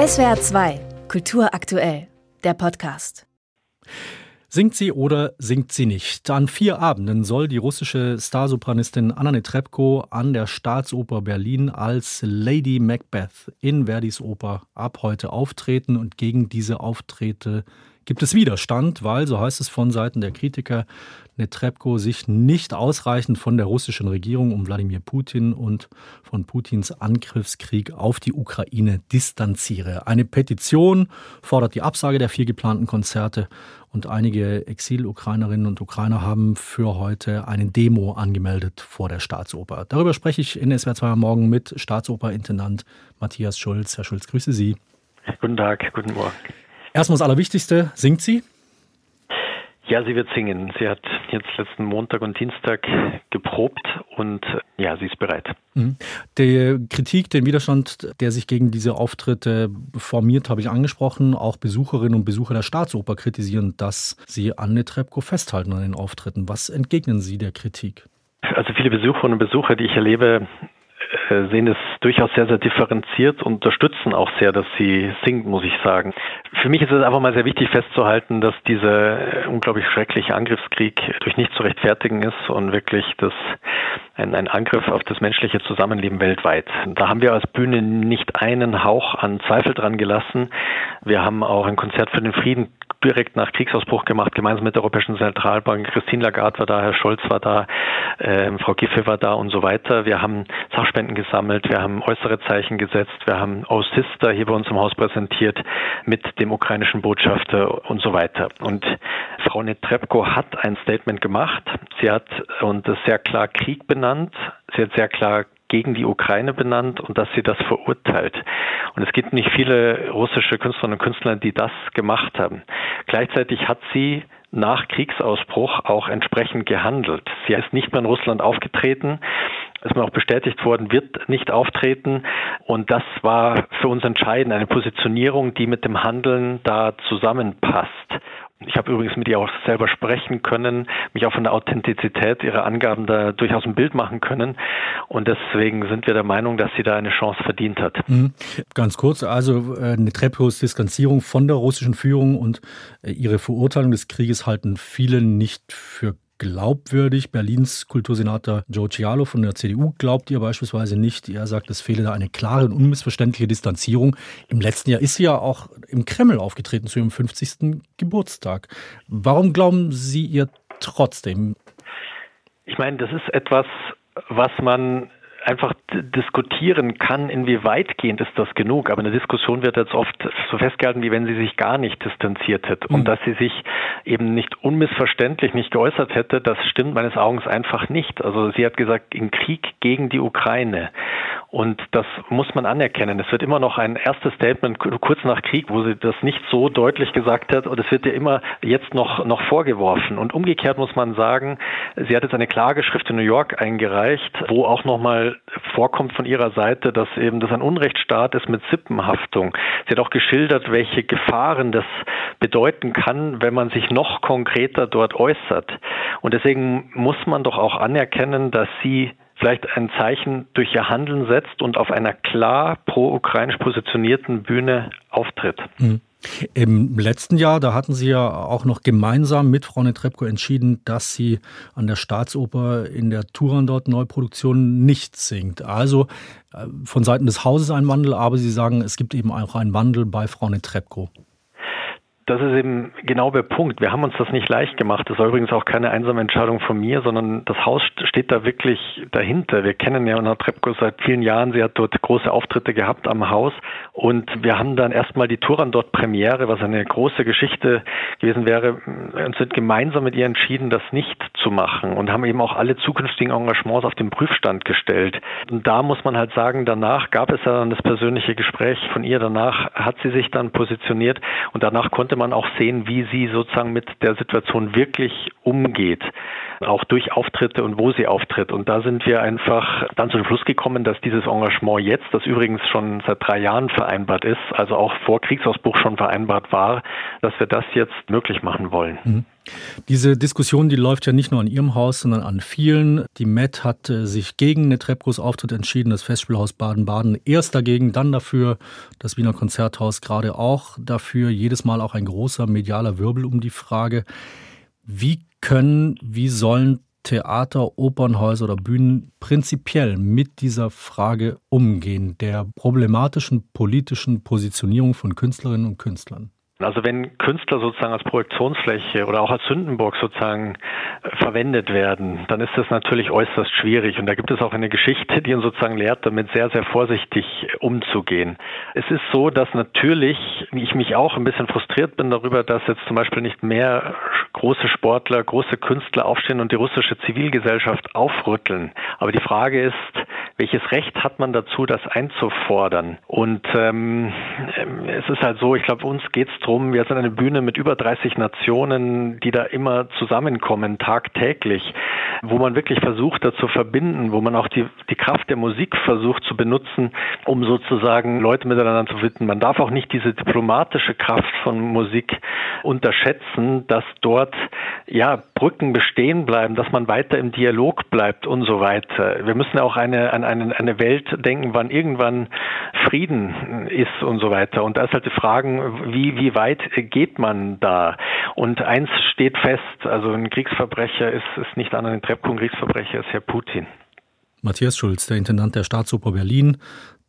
SWR 2, Kultur aktuell, der Podcast. Singt sie oder singt sie nicht? An vier Abenden soll die russische Starsopranistin Anna Netrebko an der Staatsoper Berlin als Lady Macbeth in Verdis Oper ab heute auftreten und gegen diese Auftritte gibt es Widerstand, weil, so heißt es von Seiten der Kritiker, Netrebko sich nicht ausreichend von der russischen Regierung um Wladimir Putin und von Putins Angriffskrieg auf die Ukraine distanziere. Eine Petition fordert die Absage der vier geplanten Konzerte und einige Exil-Ukrainerinnen und Ukrainer haben für heute eine Demo angemeldet vor der Staatsoper. Darüber spreche ich in SWR 2 am Morgen mit Staatsoperinintendant Matthias Schulz. Herr Schulz, grüße Sie. Guten Tag, guten Morgen. Erstmal das Allerwichtigste, singt sie? Ja, sie wird singen. Sie hat jetzt letzten Montag und Dienstag geprobt und ja, sie ist bereit. Mhm. Die Kritik, den Widerstand, der sich gegen diese Auftritte formiert, habe ich angesprochen. Auch Besucherinnen und Besucher der Staatsoper kritisieren, dass sie Anne Trebko festhalten an den Auftritten. Was entgegnen Sie der Kritik? Also viele Besucherinnen und Besucher, die ich erlebe, sehen es durchaus sehr, sehr differenziert und unterstützen auch sehr, dass sie singt, muss ich sagen. Für mich ist es einfach mal sehr wichtig festzuhalten, dass dieser unglaublich schreckliche Angriffskrieg durch nichts zu rechtfertigen ist und wirklich das ein, ein Angriff auf das menschliche Zusammenleben weltweit. Da haben wir als Bühne nicht einen Hauch an Zweifel dran gelassen. Wir haben auch ein Konzert für den Frieden direkt nach Kriegsausbruch gemacht, gemeinsam mit der Europäischen Zentralbank. Christine Lagarde war da, Herr Scholz war da, äh, Frau Giffey war da und so weiter. Wir haben Sachspenden gesammelt, wir haben äußere Zeichen gesetzt, wir haben Aussister hier bei uns im Haus präsentiert mit dem ukrainischen Botschafter und so weiter. Und Frau Netrebko hat ein Statement gemacht. Sie hat und das sehr klar Krieg benannt. Sie hat sehr klar gegen die Ukraine benannt und dass sie das verurteilt. Und es gibt nicht viele russische Künstlerinnen und Künstler, die das gemacht haben. Gleichzeitig hat sie nach Kriegsausbruch auch entsprechend gehandelt. Sie ist nicht mehr in Russland aufgetreten, ist mir auch bestätigt worden, wird nicht auftreten. Und das war für uns entscheidend, eine Positionierung, die mit dem Handeln da zusammenpasst. Ich habe übrigens mit ihr auch selber sprechen können, mich auch von der Authentizität ihrer Angaben da durchaus ein Bild machen können. Und deswegen sind wir der Meinung, dass sie da eine Chance verdient hat. Mhm. Ganz kurz, also äh, eine Trepos Distanzierung von der russischen Führung und äh, ihre Verurteilung des Krieges halten viele nicht für glaubwürdig. Berlins Kultursenator Joe Cialo von der CDU glaubt ihr beispielsweise nicht. Er sagt, es fehle da eine klare und unmissverständliche Distanzierung. Im letzten Jahr ist sie ja auch im Kreml aufgetreten zu ihrem 50. Geburtstag. Warum glauben Sie ihr trotzdem? Ich meine, das ist etwas, was man einfach diskutieren kann, inwieweit ist das genug. Aber eine Diskussion wird jetzt oft so festgehalten, wie wenn sie sich gar nicht distanziert hätte. Und mhm. dass sie sich eben nicht unmissverständlich nicht geäußert hätte, das stimmt meines Augens einfach nicht. Also sie hat gesagt, im Krieg gegen die Ukraine. Und das muss man anerkennen. Es wird immer noch ein erstes Statement kurz nach Krieg, wo sie das nicht so deutlich gesagt hat. Und es wird ihr immer jetzt noch, noch vorgeworfen. Und umgekehrt muss man sagen, sie hat jetzt eine Klageschrift in New York eingereicht, wo auch nochmal vorkommt von ihrer Seite, dass eben das ein Unrechtsstaat ist mit Sippenhaftung. Sie hat auch geschildert, welche Gefahren das bedeuten kann, wenn man sich noch konkreter dort äußert. Und deswegen muss man doch auch anerkennen, dass sie vielleicht ein Zeichen durch ihr Handeln setzt und auf einer klar pro-ukrainisch positionierten Bühne auftritt. Mhm. Im letzten Jahr, da hatten Sie ja auch noch gemeinsam mit Frau Netrebko entschieden, dass sie an der Staatsoper in der Turandot Neuproduktion nicht singt. Also äh, von Seiten des Hauses ein Wandel, aber Sie sagen, es gibt eben auch einen Wandel bei Frau Netrebko das ist eben genau der Punkt. Wir haben uns das nicht leicht gemacht. Das war übrigens auch keine einsame Entscheidung von mir, sondern das Haus steht da wirklich dahinter. Wir kennen ja Anna Trepko seit vielen Jahren. Sie hat dort große Auftritte gehabt am Haus. Und wir haben dann erstmal die Touran dort Premiere, was eine große Geschichte gewesen wäre, und sind gemeinsam mit ihr entschieden, das nicht zu machen und haben eben auch alle zukünftigen Engagements auf den Prüfstand gestellt. Und da muss man halt sagen, danach gab es ja dann das persönliche Gespräch von ihr. Danach hat sie sich dann positioniert und danach konnte man auch sehen, wie sie sozusagen mit der Situation wirklich umgeht, auch durch Auftritte und wo sie auftritt. Und da sind wir einfach dann zu dem Schluss gekommen, dass dieses Engagement jetzt, das übrigens schon seit drei Jahren vereinbart ist, also auch vor Kriegsausbruch schon vereinbart war, dass wir das jetzt möglich machen wollen. Mhm. Diese Diskussion, die läuft ja nicht nur an Ihrem Haus, sondern an vielen. Die Met hat äh, sich gegen Netrebkos Auftritt entschieden, das Festspielhaus Baden-Baden erst dagegen, dann dafür, das Wiener Konzerthaus gerade auch dafür. Jedes Mal auch ein großer medialer Wirbel um die Frage, wie können, wie sollen Theater, Opernhäuser oder Bühnen prinzipiell mit dieser Frage umgehen, der problematischen politischen Positionierung von Künstlerinnen und Künstlern? Also wenn Künstler sozusagen als Projektionsfläche oder auch als Sündenburg sozusagen äh, verwendet werden, dann ist das natürlich äußerst schwierig. Und da gibt es auch eine Geschichte, die uns sozusagen lehrt, damit sehr, sehr vorsichtig umzugehen. Es ist so, dass natürlich ich mich auch ein bisschen frustriert bin darüber, dass jetzt zum Beispiel nicht mehr große Sportler, große Künstler aufstehen und die russische Zivilgesellschaft aufrütteln. Aber die Frage ist, welches Recht hat man dazu, das einzufordern? Und ähm, es ist halt so, ich glaube, uns geht es darum, wir sind eine Bühne mit über 30 Nationen, die da immer zusammenkommen, tagtäglich, wo man wirklich versucht, da zu verbinden, wo man auch die, die Kraft der Musik versucht zu benutzen, um sozusagen Leute miteinander zu finden. Man darf auch nicht diese diplomatische Kraft von Musik unterschätzen, dass dort ja Brücken bestehen bleiben, dass man weiter im Dialog bleibt und so weiter. Wir müssen auch eine, an eine, eine Welt denken, wann irgendwann Frieden ist und so weiter. Und da ist halt die Frage, wie, wie weit geht man da? Und eins steht fest, also ein Kriegsverbrecher ist, ist nicht an den Trepko, ein Kriegsverbrecher ist Herr Putin. Matthias Schulz, der Intendant der Staatsoper Berlin.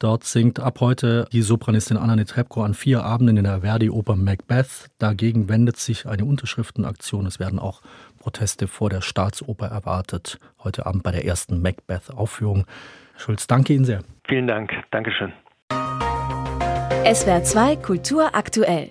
Dort singt ab heute die Sopranistin Anna Netrebko an vier Abenden in der Verdi-Oper Macbeth. Dagegen wendet sich eine Unterschriftenaktion. Es werden auch Proteste vor der Staatsoper erwartet. Heute Abend bei der ersten Macbeth-Aufführung. Schulz, danke Ihnen sehr. Vielen Dank. Dankeschön. SWR 2 Kultur aktuell.